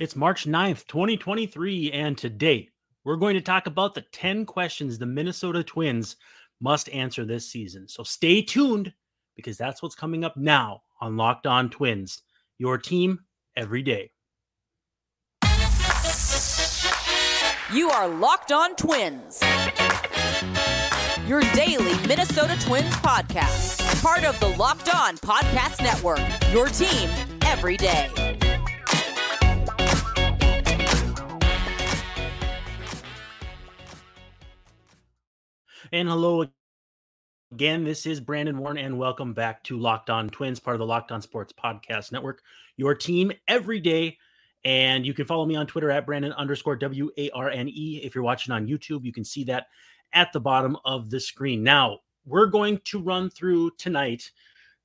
It's March 9th, 2023, and today we're going to talk about the 10 questions the Minnesota Twins must answer this season. So stay tuned because that's what's coming up now on Locked On Twins, your team every day. You are Locked On Twins, your daily Minnesota Twins podcast, part of the Locked On Podcast Network, your team every day. And hello again. This is Brandon Warne, and welcome back to Locked On Twins, part of the Locked On Sports Podcast Network, your team every day. And you can follow me on Twitter at Brandon underscore W A R N E. If you're watching on YouTube, you can see that at the bottom of the screen. Now, we're going to run through tonight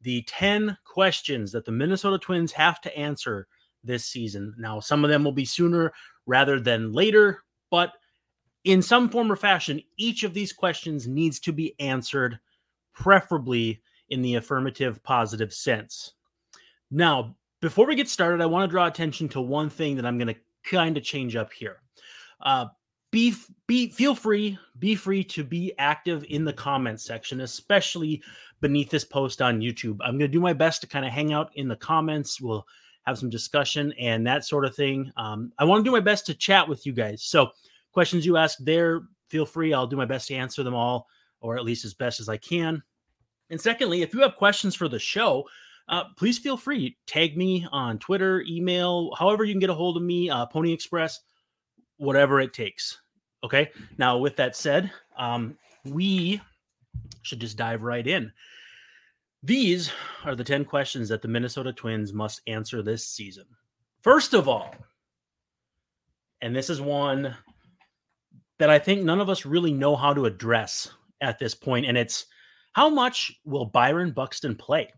the 10 questions that the Minnesota Twins have to answer this season. Now, some of them will be sooner rather than later, but in some form or fashion, each of these questions needs to be answered, preferably in the affirmative positive sense. Now, before we get started, I want to draw attention to one thing that I'm going to kind of change up here. Uh, be be feel free be free to be active in the comments section especially beneath this post on youtube i'm going to do my best to kind of hang out in the comments we'll have some discussion and that sort of thing um, i want to do my best to chat with you guys so questions you ask there, feel free. I'll do my best to answer them all, or at least as best as I can. And secondly, if you have questions for the show, uh, please feel free. Tag me on Twitter, email, however you can get a hold of me, uh, Pony Express, whatever it takes. Okay. Now, with that said, um, we should just dive right in. These are the 10 questions that the Minnesota Twins must answer this season. First of all, and this is one that I think none of us really know how to address at this point, and it's how much will Byron Buxton play?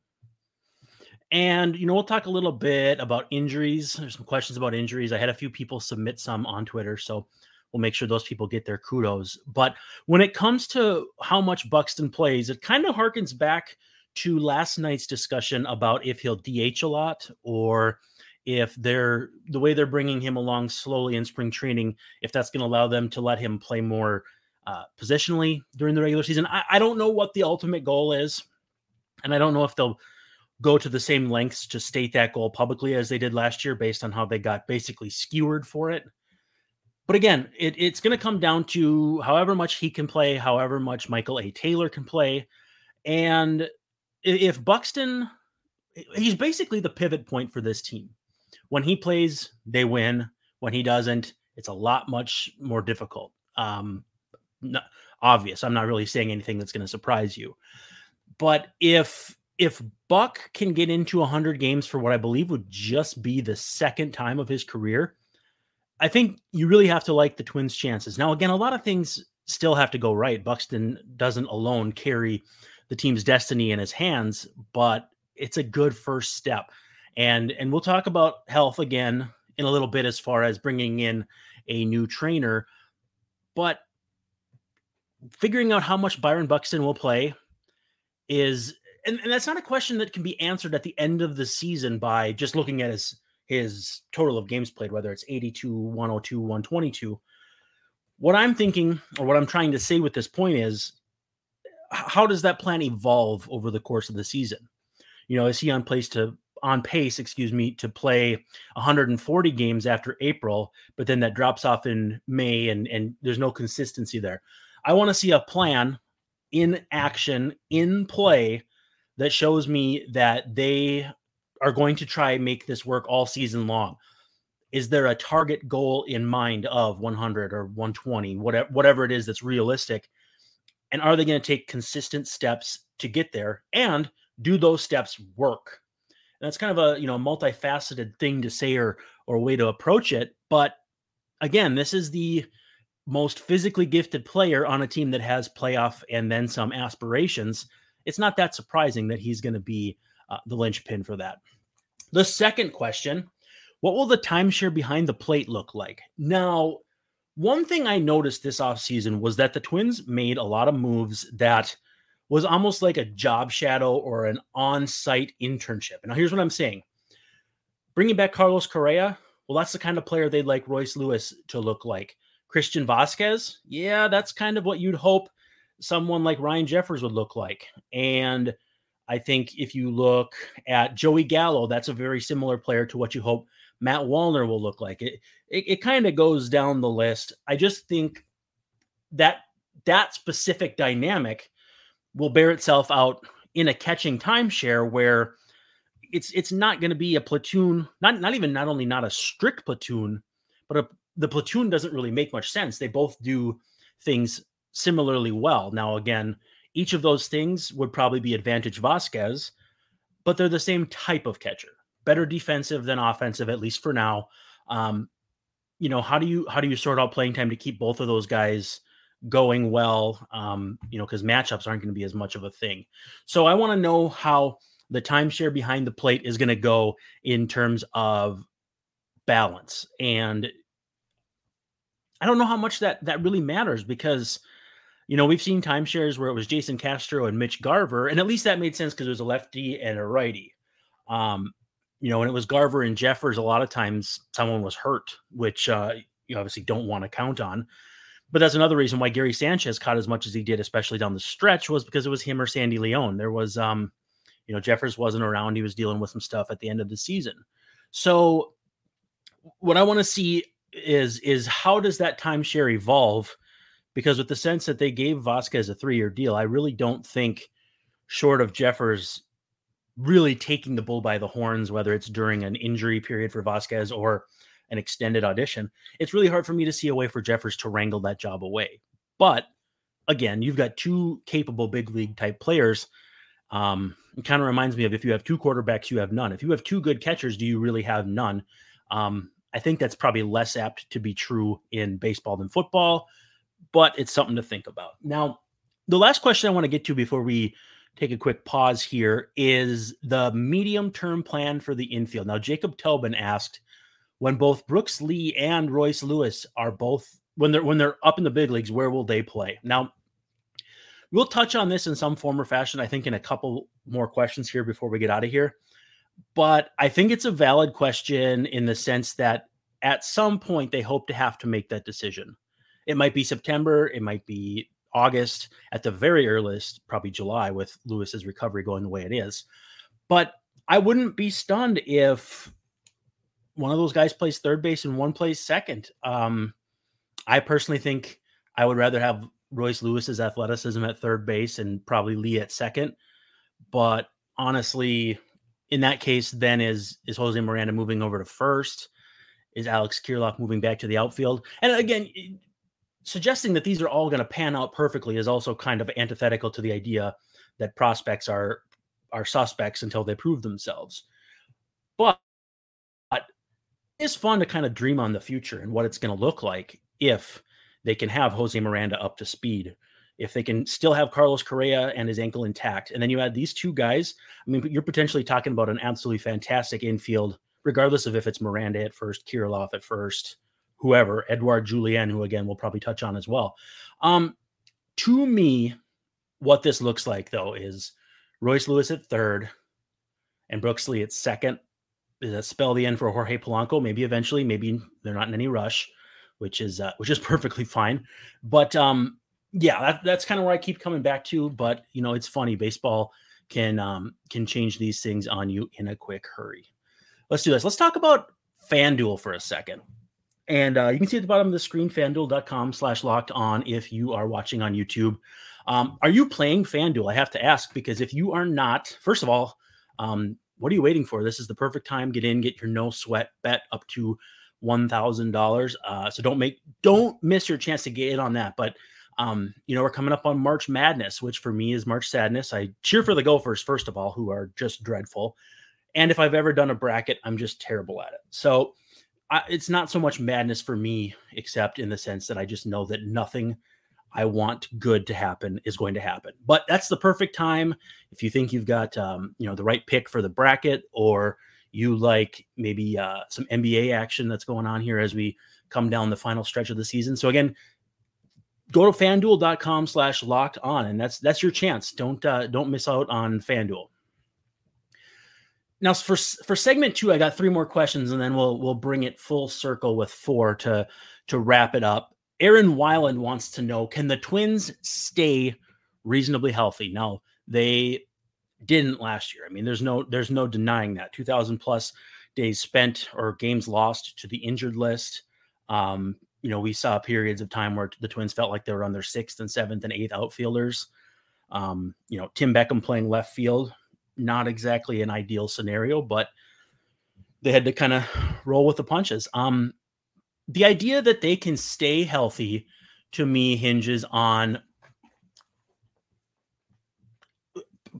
And you know, we'll talk a little bit about injuries. There's some questions about injuries. I had a few people submit some on Twitter, so we'll make sure those people get their kudos. But when it comes to how much Buxton plays, it kind of harkens back to last night's discussion about if he'll DH a lot or if they're the way they're bringing him along slowly in spring training, if that's going to allow them to let him play more uh, positionally during the regular season. I, I don't know what the ultimate goal is, and I don't know if they'll go to the same lengths to state that goal publicly as they did last year, based on how they got basically skewered for it. But again, it, it's going to come down to however much he can play, however much Michael A. Taylor can play, and if Buxton, he's basically the pivot point for this team when he plays, they win. When he doesn't, it's a lot much more difficult. Um, obvious. I'm not really saying anything that's going to surprise you. But if if Buck can get into 100 games for what I believe would just be the second time of his career, I think you really have to like the Twins' chances. Now, again, a lot of things still have to go right. Buxton doesn't alone carry the team's destiny in his hands, but it's a good first step and and we'll talk about health again in a little bit as far as bringing in a new trainer but figuring out how much Byron Buxton will play is and, and that's not a question that can be answered at the end of the season by just looking at his his total of games played whether it's 82 102 122 what i'm thinking or what i'm trying to say with this point is how does that plan evolve over the course of the season? You know is he on place to on pace, excuse me, to play 140 games after April, but then that drops off in May and and there's no consistency there. I want to see a plan in action in play that shows me that they are going to try make this work all season long. Is there a target goal in mind of 100 or 120, whatever whatever it is that's realistic? And are they going to take consistent steps to get there? And do those steps work? That's kind of a you know multifaceted thing to say or or way to approach it. But again, this is the most physically gifted player on a team that has playoff and then some aspirations. It's not that surprising that he's going to be uh, the linchpin for that. The second question What will the timeshare behind the plate look like? Now, one thing I noticed this offseason was that the Twins made a lot of moves that was almost like a job shadow or an on site internship. Now, here's what I'm saying bringing back Carlos Correa Well, that's the kind of player they'd like Royce Lewis to look like. Christian Vasquez, yeah, that's kind of what you'd hope someone like Ryan Jeffers would look like. And I think if you look at Joey Gallo, that's a very similar player to what you hope Matt Wallner will look like. It it, it kind of goes down the list. I just think that that specific dynamic will bear itself out in a catching timeshare where it's it's not going to be a platoon, not not even not only not a strict platoon, but a, the platoon doesn't really make much sense. They both do things similarly well. Now, again, each of those things would probably be advantage vasquez but they're the same type of catcher. Better defensive than offensive, at least for now. Um, you know, how do you how do you sort out playing time to keep both of those guys going well? Um, you know, because matchups aren't going to be as much of a thing. So I want to know how the timeshare behind the plate is going to go in terms of balance and I don't know how much that that really matters because you know, we've seen timeshares where it was Jason Castro and Mitch Garver, and at least that made sense because it was a lefty and a righty. Um, you know, when it was Garver and Jeffers, a lot of times someone was hurt, which uh, you obviously don't want to count on. But that's another reason why Gary Sanchez caught as much as he did, especially down the stretch, was because it was him or Sandy Leon. There was, um, you know, Jeffers wasn't around; he was dealing with some stuff at the end of the season. So, what I want to see is is how does that timeshare evolve? because with the sense that they gave Vasquez a three year deal, I really don't think, short of Jeffers really taking the bull by the horns, whether it's during an injury period for Vasquez or an extended audition, it's really hard for me to see a way for Jeffers to wrangle that job away. But again, you've got two capable big league type players. Um, it kind of reminds me of if you have two quarterbacks, you have none. If you have two good catchers, do you really have none? Um, I think that's probably less apt to be true in baseball than football but it's something to think about. Now, the last question I want to get to before we take a quick pause here is the medium term plan for the infield. Now, Jacob Tobin asked when both Brooks Lee and Royce Lewis are both when they're when they're up in the big leagues, where will they play? Now, we'll touch on this in some form or fashion. I think in a couple more questions here before we get out of here. But I think it's a valid question in the sense that at some point they hope to have to make that decision. It might be September, it might be August, at the very earliest, probably July, with Lewis's recovery going the way it is. But I wouldn't be stunned if one of those guys plays third base and one plays second. Um, I personally think I would rather have Royce Lewis's athleticism at third base and probably Lee at second. But honestly, in that case, then is is Jose Miranda moving over to first? Is Alex Kirilloff moving back to the outfield? And again, suggesting that these are all going to pan out perfectly is also kind of antithetical to the idea that prospects are are suspects until they prove themselves. But it's fun to kind of dream on the future and what it's going to look like if they can have Jose Miranda up to speed. If they can still have Carlos Correa and his ankle intact, and then you add these two guys, I mean, you're potentially talking about an absolutely fantastic infield, regardless of if it's Miranda at first, Kirilloff at first, whoever, Edouard Julien, who again we'll probably touch on as well. Um, to me, what this looks like though is Royce Lewis at third and Brooks Lee at second. Does that spell the end for Jorge Polanco? Maybe eventually, maybe they're not in any rush, which is uh, which is perfectly fine. But um, yeah, that, that's kind of where I keep coming back to. But you know, it's funny. Baseball can um, can change these things on you in a quick hurry. Let's do this. Let's talk about FanDuel for a second. And uh, you can see at the bottom of the screen, fanduel.com slash locked on if you are watching on YouTube. Um, are you playing FanDuel? I have to ask because if you are not, first of all, um, what are you waiting for? This is the perfect time. Get in, get your no sweat bet up to one thousand uh, dollars. So don't make don't miss your chance to get in on that. But um, you know, we're coming up on March Madness, which for me is March Sadness. I cheer for the Gophers, first of all, who are just dreadful. And if I've ever done a bracket, I'm just terrible at it. So I, it's not so much madness for me, except in the sense that I just know that nothing I want good to happen is going to happen. But that's the perfect time if you think you've got um, you know the right pick for the bracket, or you like maybe uh, some NBA action that's going on here as we come down the final stretch of the season. So again, go to fanduel.com slash locked on and that's that's your chance don't uh, don't miss out on fanduel now for for segment two, I got three more questions, and then we'll we'll bring it full circle with four to to wrap it up. Aaron Weiland wants to know: Can the Twins stay reasonably healthy? Now they didn't last year. I mean, there's no there's no denying that. Two thousand plus days spent or games lost to the injured list. Um, you know, we saw periods of time where the Twins felt like they were on their sixth and seventh and eighth outfielders. Um, you know, Tim Beckham playing left field, not exactly an ideal scenario, but they had to kind of roll with the punches. Um, the idea that they can stay healthy to me hinges on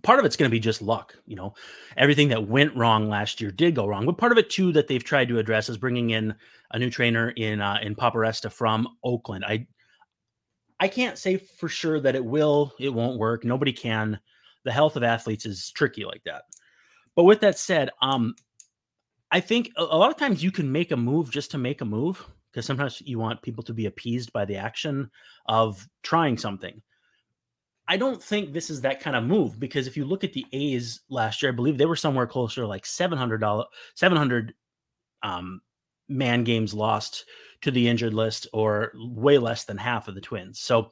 part of it's going to be just luck. You know, everything that went wrong last year did go wrong, but part of it too that they've tried to address is bringing in a new trainer in uh, in Paparesta from Oakland. I I can't say for sure that it will, it won't work. Nobody can. The health of athletes is tricky like that. But with that said, um, I think a, a lot of times you can make a move just to make a move because sometimes you want people to be appeased by the action of trying something. I don't think this is that kind of move because if you look at the A's last year, I believe they were somewhere closer to like seven hundred dollars, seven hundred um, man games lost to the injured list, or way less than half of the Twins. So,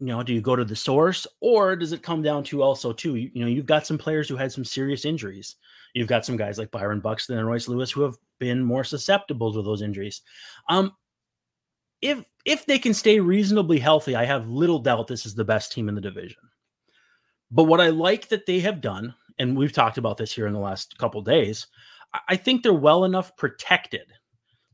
you know, do you go to the source, or does it come down to also too? You, you know, you've got some players who had some serious injuries. You've got some guys like Byron Buxton and Royce Lewis who have been more susceptible to those injuries. Um, if if they can stay reasonably healthy, I have little doubt this is the best team in the division. But what I like that they have done, and we've talked about this here in the last couple days, I think they're well enough protected.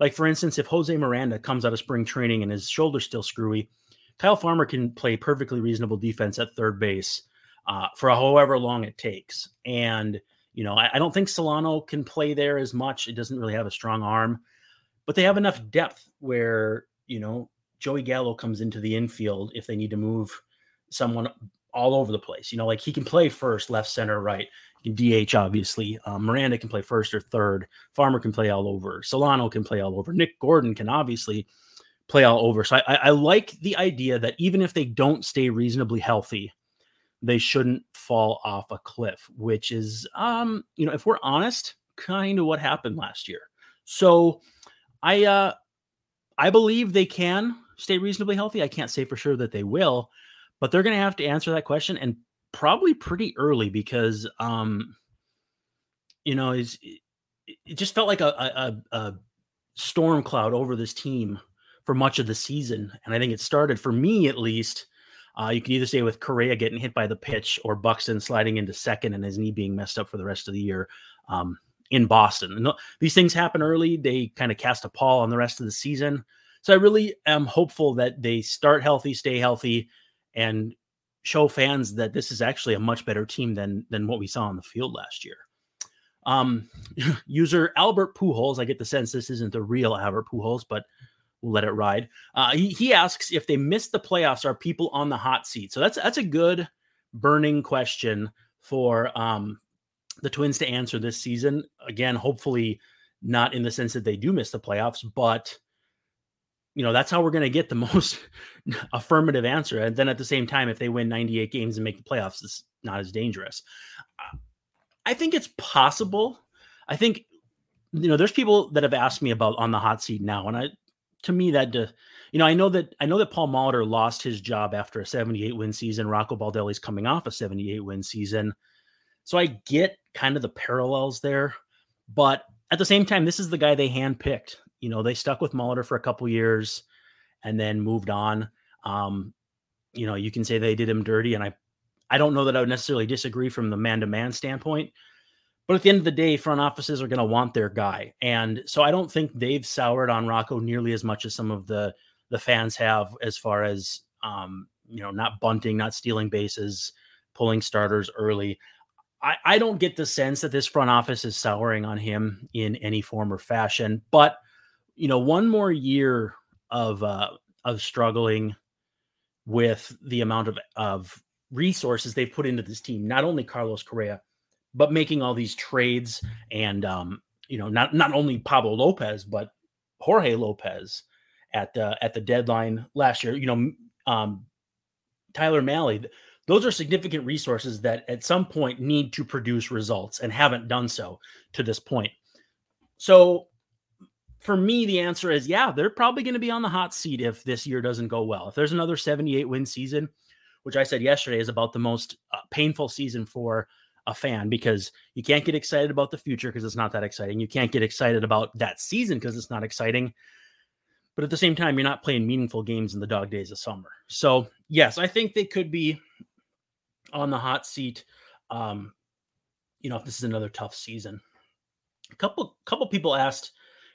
Like for instance, if Jose Miranda comes out of spring training and his shoulder's still screwy, Kyle Farmer can play perfectly reasonable defense at third base uh, for however long it takes. And you know, I, I don't think Solano can play there as much. It doesn't really have a strong arm, but they have enough depth where you know, Joey Gallo comes into the infield if they need to move someone all over the place. You know, like he can play first, left, center, right. DH, obviously. Um, Miranda can play first or third. Farmer can play all over. Solano can play all over. Nick Gordon can obviously play all over. So I, I like the idea that even if they don't stay reasonably healthy, they shouldn't fall off a cliff, which is, um, you know, if we're honest, kind of what happened last year. So I, uh, I believe they can stay reasonably healthy. I can't say for sure that they will, but they're going to have to answer that question and probably pretty early because, um, you know, is it just felt like a, a, a storm cloud over this team for much of the season, and I think it started for me at least. Uh, you can either say with Correa getting hit by the pitch or Buxton sliding into second and his knee being messed up for the rest of the year. Um, in Boston. And these things happen early. They kind of cast a pall on the rest of the season. So I really am hopeful that they start healthy, stay healthy, and show fans that this is actually a much better team than than what we saw on the field last year. Um, user Albert Pujols, I get the sense this isn't the real Albert Pujols, but let it ride. Uh, he, he asks if they miss the playoffs, are people on the hot seat? So that's that's a good burning question for um, the Twins to answer this season. Again, hopefully not in the sense that they do miss the playoffs, but you know, that's how we're going to get the most affirmative answer. And then at the same time, if they win 98 games and make the playoffs, it's not as dangerous. I think it's possible. I think, you know, there's people that have asked me about on the hot seat now. And I, to me, that, uh, you know, I know that, I know that Paul Molitor lost his job after a 78 win season. Rocco Baldelli's coming off a 78 win season. So I get kind of the parallels there, but at the same time, this is the guy they handpicked. You know, they stuck with Molitor for a couple years and then moved on. Um, you know, you can say they did him dirty, and I, I don't know that I would necessarily disagree from the man-to-man standpoint. But at the end of the day, front offices are going to want their guy, and so I don't think they've soured on Rocco nearly as much as some of the the fans have, as far as um, you know, not bunting, not stealing bases, pulling starters early. I, I don't get the sense that this front office is souring on him in any form or fashion. But you know, one more year of uh, of struggling with the amount of of resources they've put into this team. Not only Carlos Correa, but making all these trades and um, you know, not not only Pablo Lopez, but Jorge Lopez at the at the deadline last year. You know, um, Tyler Mahle those are significant resources that at some point need to produce results and haven't done so to this point. So for me, the answer is yeah, they're probably going to be on the hot seat if this year doesn't go well. If there's another 78 win season, which I said yesterday is about the most uh, painful season for a fan because you can't get excited about the future because it's not that exciting. You can't get excited about that season because it's not exciting. But at the same time, you're not playing meaningful games in the dog days of summer. So, yes, I think they could be on the hot seat. Um, you know, if this is another tough season. A couple couple people asked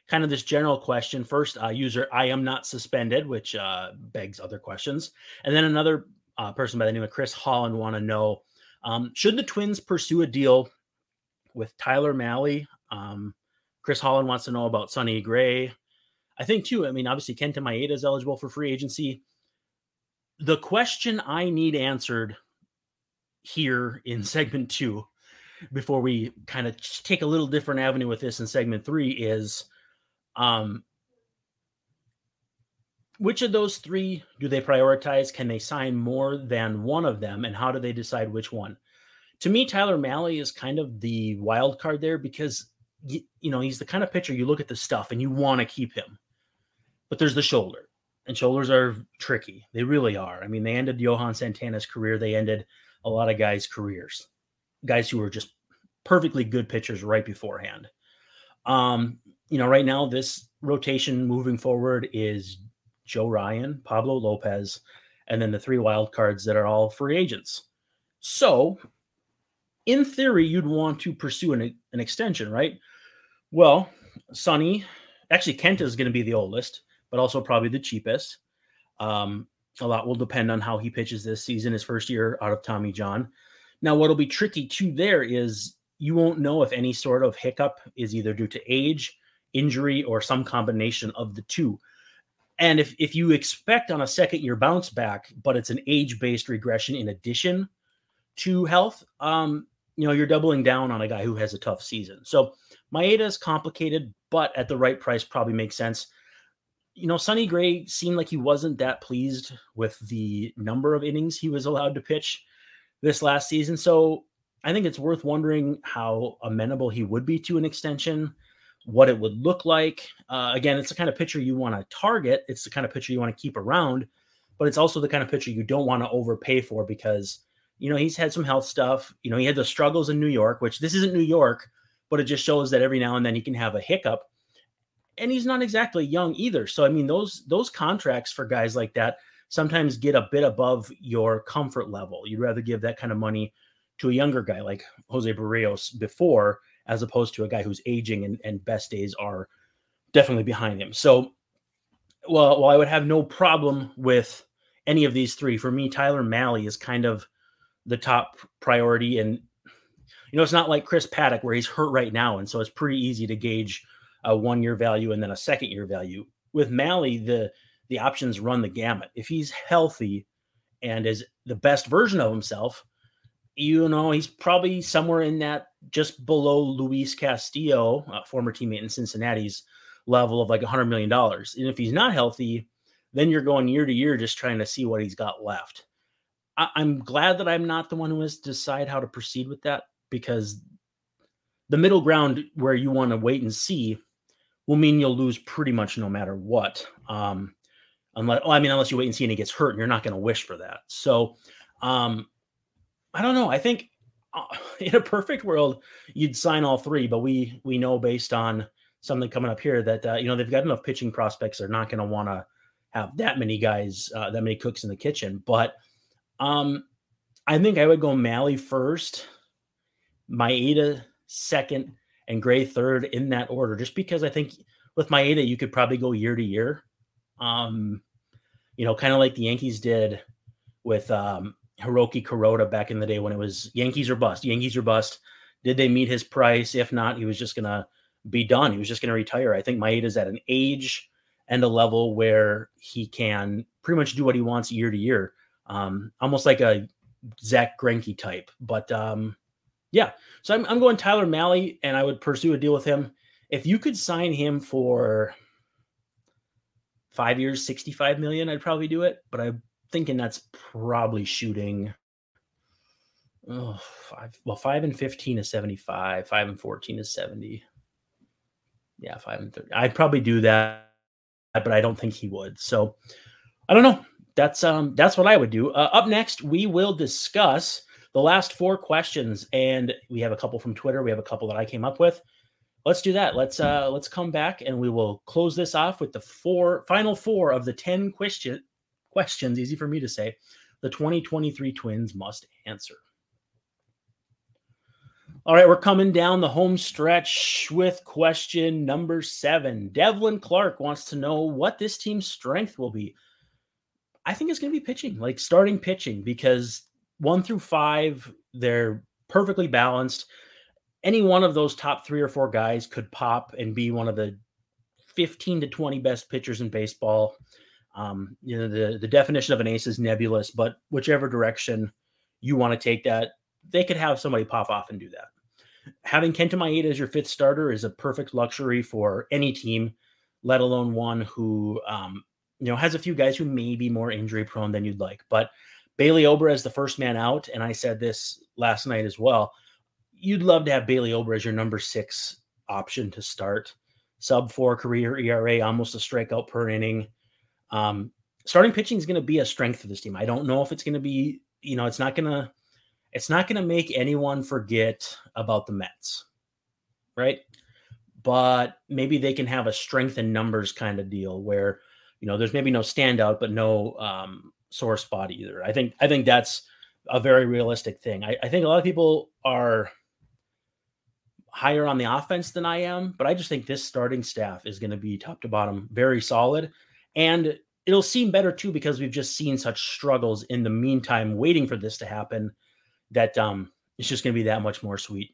kind of this general question. First, uh, user I am not suspended, which uh, begs other questions. And then another uh, person by the name of Chris Holland want to know um, should the Twins pursue a deal with Tyler Mahle? Um, Chris Holland wants to know about Sonny Gray. I think too. I mean, obviously Kenta Maeda is eligible for free agency. The question I need answered here in segment two, before we kind of take a little different avenue with this in segment three, is um, which of those three do they prioritize? Can they sign more than one of them? And how do they decide which one? To me, Tyler Mahle is kind of the wild card there because you, you know he's the kind of pitcher you look at the stuff and you want to keep him, but there's the shoulder, and shoulders are tricky. They really are. I mean, they ended Johan Santana's career. They ended a lot of guys' careers, guys who were just perfectly good pitchers right beforehand. Um, you know, right now this rotation moving forward is Joe Ryan, Pablo Lopez, and then the three wild cards that are all free agents. So, in theory, you'd want to pursue an, an extension, right? Well, Sonny, actually, Kent is going to be the oldest, but also probably the cheapest. Um, a lot will depend on how he pitches this season, his first year out of Tommy John. Now, what'll be tricky too there is you won't know if any sort of hiccup is either due to age, injury, or some combination of the two. And if, if you expect on a second year bounce back, but it's an age based regression in addition to health, um, you know, you're doubling down on a guy who has a tough season. So Maeda is complicated, but at the right price probably makes sense you know, Sonny Gray seemed like he wasn't that pleased with the number of innings he was allowed to pitch this last season. So I think it's worth wondering how amenable he would be to an extension, what it would look like. Uh, again, it's the kind of pitcher you want to target, it's the kind of pitcher you want to keep around, but it's also the kind of pitcher you don't want to overpay for because, you know, he's had some health stuff. You know, he had the struggles in New York, which this isn't New York, but it just shows that every now and then he can have a hiccup and he's not exactly young either. So I mean, those those contracts for guys like that sometimes get a bit above your comfort level. You'd rather give that kind of money to a younger guy like Jose Berrios before, as opposed to a guy who's aging and, and best days are definitely behind him. So, well, while I would have no problem with any of these three, for me, Tyler Mahle is kind of the top priority. And you know, it's not like Chris Paddack where he's hurt right now, and so it's pretty easy to gauge a one year value and then a second year value. With Mahle, the the options run the gamut. If he's healthy and is the best version of himself, you know, he's probably somewhere in that just below Luis Castillo, a former teammate in Cincinnati's level of like a $100 million. And if he's not healthy, then you're going year to year just trying to see what he's got left. I- I'm glad that I'm not the one who has to decide how to proceed with that because the middle ground where you want to wait and see will mean you'll lose pretty much no matter what. Um, unless, well, I mean, unless you wait and see and he gets hurt, and you're not going to wish for that. So, um, I don't know. I think uh, in a perfect world, you'd sign all three, but we we know based on something coming up here that uh, you know they've got enough pitching prospects. They're not going to want to have that many guys, uh, that many cooks in the kitchen. But um, I think I would go Mahle first, Maeda second, and Gray third in that order, just because I think with Maeda, you could probably go year to year. Um, you know, kind of like the Yankees did with um, Hiroki Kuroda back in the day when it was Yankees or bust, Yankees or bust. Did they meet his price? If not, he was just to be done. He was just to retire. I think Maeda's at an age and a level where he can pretty much do what he wants year to year, um, almost like a Zack Greinke type. But um, yeah. So I'm, I'm going Tyler Mahle, and I would pursue a deal with him. If you could sign him for five years, 65 million, I'd probably do it. But I'm thinking that's probably shooting Oh, five, well, five and 15 is 75. Five and 14 is 70. Yeah, five and 30. I'd probably do that, but I don't think he would. So I don't know. That's um that's what I would do. Uh, up next, we will discuss the last four questions, and we have a couple from Twitter. We have a couple that I came up with. Let's do that. Let's uh let's come back and we will close this off with the four final four of the 10 question questions, easy for me to say, the 2023 Twins must answer. All right, we're coming down the home stretch with question number seven. Devlin Clark wants to know what this team's strength will be. I think it's going to be pitching, like starting pitching, because one through five, they're perfectly balanced. Any one of those top three or four guys could pop and be one of the 15 to 20 best pitchers in baseball. Um, you know, the, the definition of an ace is nebulous, but whichever direction you want to take that, they could have somebody pop off and do that having Kenta Maeda as your fifth starter is a perfect luxury for any team, let alone one who um, you know has a few guys who may be more injury prone than you'd like. But Bailey Ober as the first man out, and I said this last night as well. You'd love to have Bailey Ober as your number six option to start. Sub four career ERA, almost a strikeout per inning. Um, starting pitching is going to be a strength for this team. I don't know if it's going to be, you know, it's not going to it's not going to make anyone forget about the Mets, right? But maybe they can have a strength in numbers kind of deal where, you know, there's maybe no standout, but no um, sore spot either. I think I think that's a very realistic thing. I, I think a lot of people are higher on the offense than I am, but I just think this starting staff is going to be top to bottom very solid. And it'll seem better too because we've just seen such struggles in the meantime, waiting for this to happen that um, it's just going to be that much more sweet.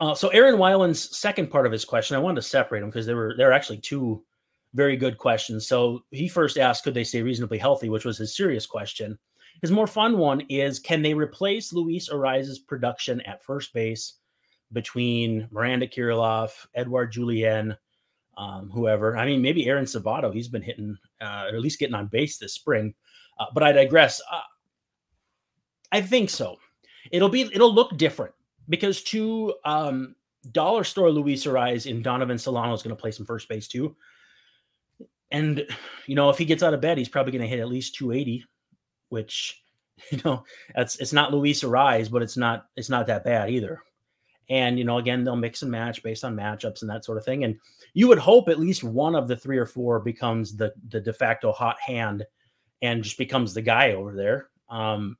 Uh, so Aaron Weiland's second part of his question, I wanted to separate them because there were there are actually two very good questions. So he first asked, could they stay reasonably healthy, which was his serious question. His more fun one is, can they replace Luis Arraez's production at first base between Miranda Kirilloff, Edouard Julien, um, whoever? I mean, maybe Aaron Sabato. He's been hitting, uh, or at least getting on base this spring. Uh, but I digress. Uh, I think so. It'll be it'll look different because two um, dollar store Luis Arraez in Donovan Solano is going to play some first base too. And you know, if he gets out of bed, he's probably going to hit at least 280, which you know, that's it's not Luis Arraez, but it's not it's not that bad either. And you know, again, they'll mix and match based on matchups and that sort of thing. And you would hope at least one of the three or four becomes the the de facto hot hand and just becomes the guy over there. Um,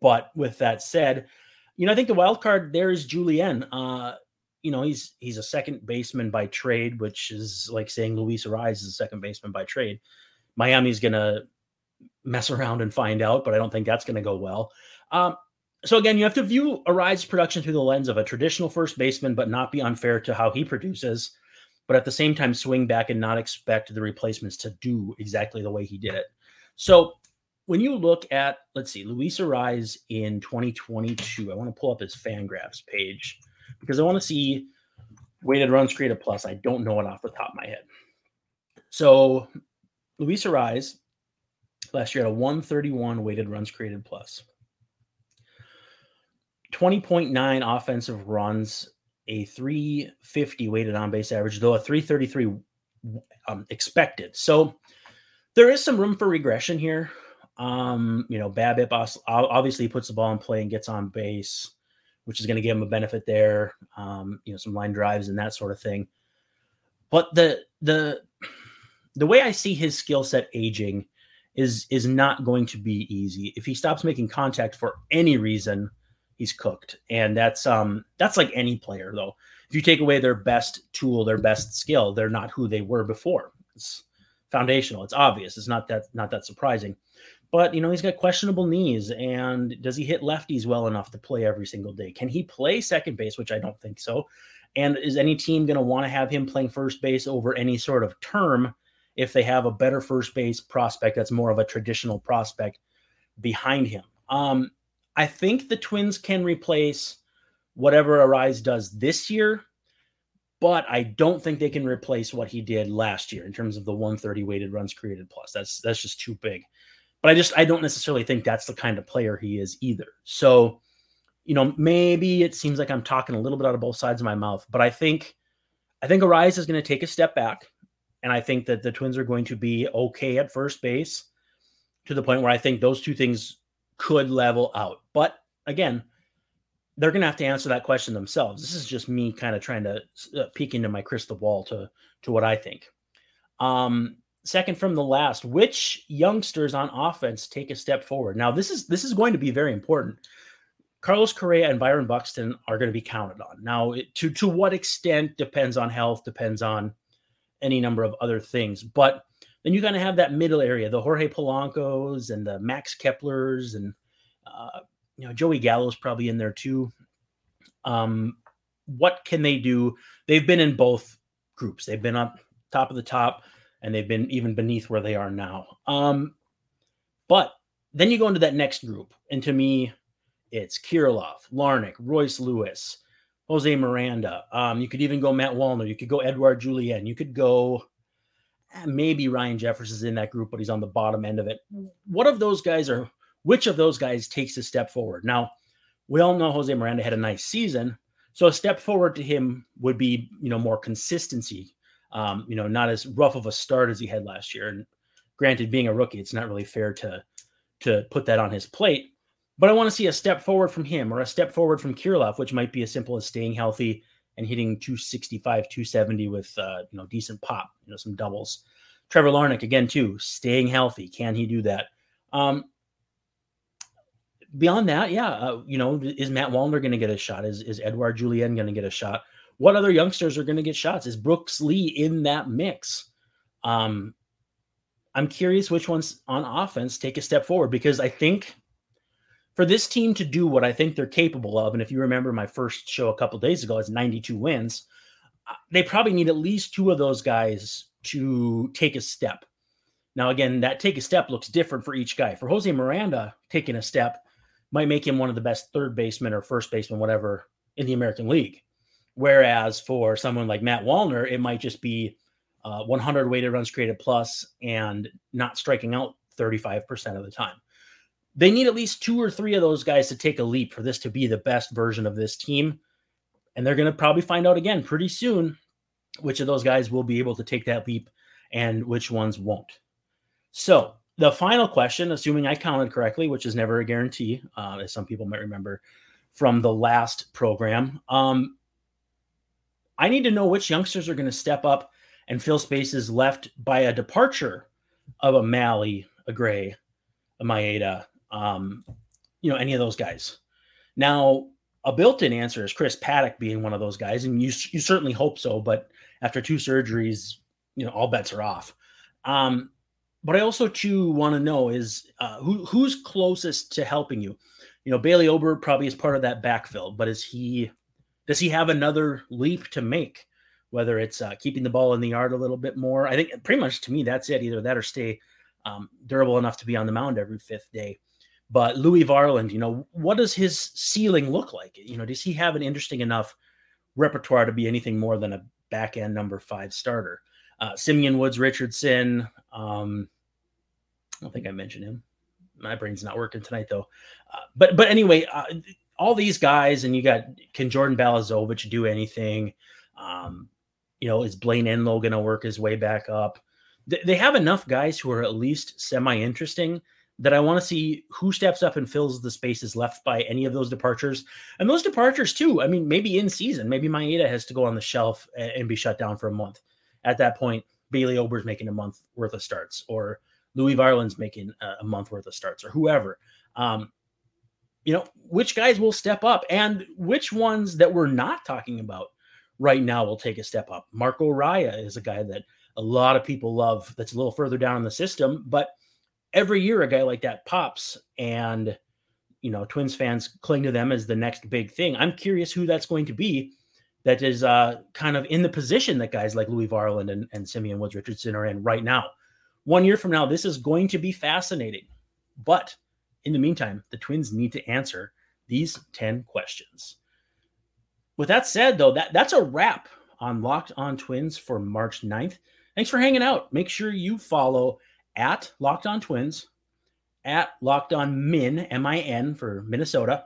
but with that said, you know, I think the wild card there is Julien. Uh, you know, he's he's a second baseman by trade, which is like saying Luis Arraez is a second baseman by trade. Miami's gonna mess around and find out, but I don't think that's gonna go well. Um, so again, you have to view Arraez's production through the lens of a traditional first baseman, but not be unfair to how he produces. But at the same time, swing back and not expect the replacements to do exactly the way he did it. So when you look at, let's see, Luis Arraez in 2022, I want to pull up his Fangraphs page because I want to see weighted runs created plus. I don't know it off the top of my head. So Luis Arraez last year had a 131 weighted runs created plus. 20.9 offensive runs, a 350 weighted on base average, though a 333 um, expected. So there is some room for regression here. Um, you know, BABIP obviously puts the ball in play and gets on base, which is going to give him a benefit there. Um, you know, some line drives and that sort of thing. But the the the way I see his skill set aging is is not going to be easy. If he stops making contact for any reason, he's cooked. And that's um that's like any player though. If you take away their best tool, their best skill, they're not who they were before. It's foundational. It's obvious. It's not that not that surprising. But you know, he's got questionable knees, and does he hit lefties well enough to play every single day? Can he play second base? Which I don't think so. And is any team going to want to have him playing first base over any sort of term if they have a better first base prospect that's more of a traditional prospect behind him? Um, I think the Twins can replace whatever Arraez does this year, but I don't think they can replace what he did last year in terms of the 130 weighted runs created plus. That's that's just too big but I just I don't necessarily think that's the kind of player he is either. So, you know, maybe it seems like I'm talking a little bit out of both sides of my mouth, but I think I think Arraez is going to take a step back, and I think that the Twins are going to be okay at first base to the point where I think those two things could level out. But again, they're going to have to answer that question themselves. This is just me kind of trying to uh, peek into my crystal ball to to what I think. Um, second from the last, which youngsters on offense take a step forward? Now, this is this is going to be very important. Carlos Correa and Byron Buxton are going to be counted on. Now, to to what extent depends on health, depends on any number of other things. But then you're going to have that middle area, the Jorge Polancos and the Max Keplers, and uh, you know Joey Gallo's probably in there too. Um, what can they do? They've been in both groups. They've been up top of the top, and they've been even beneath where they are now. Um, but then you go into that next group, and to me, it's Kirilloff, Larnach, Royce Lewis, Jose Miranda. Um, you could even go Matt Wallner. You could go Edouard Julien. You could go maybe Ryan Jeffers is in that group, but he's on the bottom end of it. What of those guys are? Which of those guys takes a step forward? Now, we all know Jose Miranda had a nice season, so a step forward to him would be, you know, more consistency. Um, you know, not as rough of a start as he had last year. And granted, being a rookie, it's not really fair to to put that on his plate. But I want to see a step forward from him or a step forward from Kirilloff, which might be as simple as staying healthy and hitting 265, 270 with uh, you know decent pop, you know, some doubles. Trevor Larnach again too, staying healthy. Can he do that? Um, beyond that, yeah, uh, you know, is Matt Wallner going to get a shot? Is is Edouard Julien going to get a shot? What other youngsters are going to get shots? Is Brooks Lee in that mix? Um, I'm curious which ones on offense take a step forward because I think for this team to do what I think they're capable of, and if you remember my first show a couple days ago, it's 92 wins. Uh, they probably need at least two of those guys to take a step. Now, again, that take a step looks different for each guy. For Jose Miranda, taking a step might make him one of the best third baseman or first baseman, whatever, in the American League. Whereas for someone like Matt Wallner, it might just be uh, 100 weighted runs created plus and not striking out 35% of the time they need at least two or three of those guys to take a leap for this to be the best version of this team. And they're going to probably find out again pretty soon which of those guys will be able to take that leap and which ones won't. So, the final question, assuming I counted correctly, which is never a guarantee, uh, as some people might remember from the last program, um, I need to know which youngsters are going to step up and fill spaces left by a departure of a Mahle, a Gray, a Maeda, um, you know, any of those guys. Now, a built-in answer is Chris Paddack being one of those guys, and you you certainly hope so. But after two surgeries, you know, all bets are off. Um, but I also too want to know is uh, who who's closest to helping you. You know, Bailey Ober probably is part of that backfill, but is he does he have another leap to make? Whether it's uh, keeping the ball in the yard a little bit more, I think pretty much to me that's it. Either that or stay um, durable enough to be on the mound every fifth day. But Louis Varland, you know, what does his ceiling look like? You know, does he have an interesting enough repertoire to be anything more than a back end number five starter? Uh, Simeon Woods Richardson. Um, I don't think I mentioned him. My brain's not working tonight though. Uh, but but anyway, uh, all these guys, and you got can Jordan Balazovic do anything? Um, you know, is Blaine Enlow going to work his way back up? they have enough guys who are at least semi interesting that I want to see who steps up and fills the spaces left by any of those departures. And those departures, too, I mean, maybe in season, maybe Maeda has to go on the shelf and, be shut down for a month. At that point, Bailey Ober's making a month worth of starts, or Louis Varland's making a month worth of starts, or whoever. Um, you know, which guys will step up and which ones that we're not talking about right now will take a step up. Marco Raya is a guy that a lot of people love that's a little further down in the system, but every year a guy like that pops and you know twins fans cling to them as the next big thing. I'm curious who that's going to be that is uh, kind of in the position that guys like louis varland and, and simeon woods richardson are in right now. One year from now this is going to be fascinating. But in the meantime the twins need to answer these 10 questions. With that said though that, that's a wrap on locked on twins for march 9th thanks for hanging out. Make sure you follow at Locked On Twins at Locked On Min, M I N for Minnesota,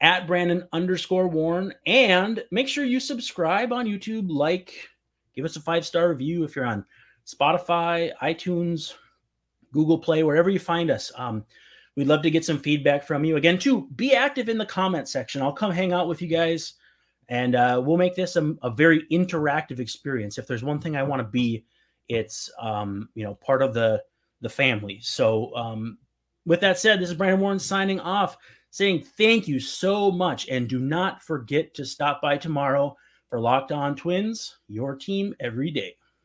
at Brandon underscore Warne. And make sure you subscribe on YouTube, like, give us a five star review if you're on Spotify, iTunes, Google Play, wherever you find us. Um, we'd love to get some feedback from you. Again, too, be active in the comment section. I'll come hang out with you guys and uh, we'll make this a, a, very interactive experience. If there's one thing I want to be, it's um, you know part of the the family. So um, with that said, this is Brandon Warne signing off, saying thank you so much, and do not forget to stop by tomorrow for Locked On Twins, your team every day.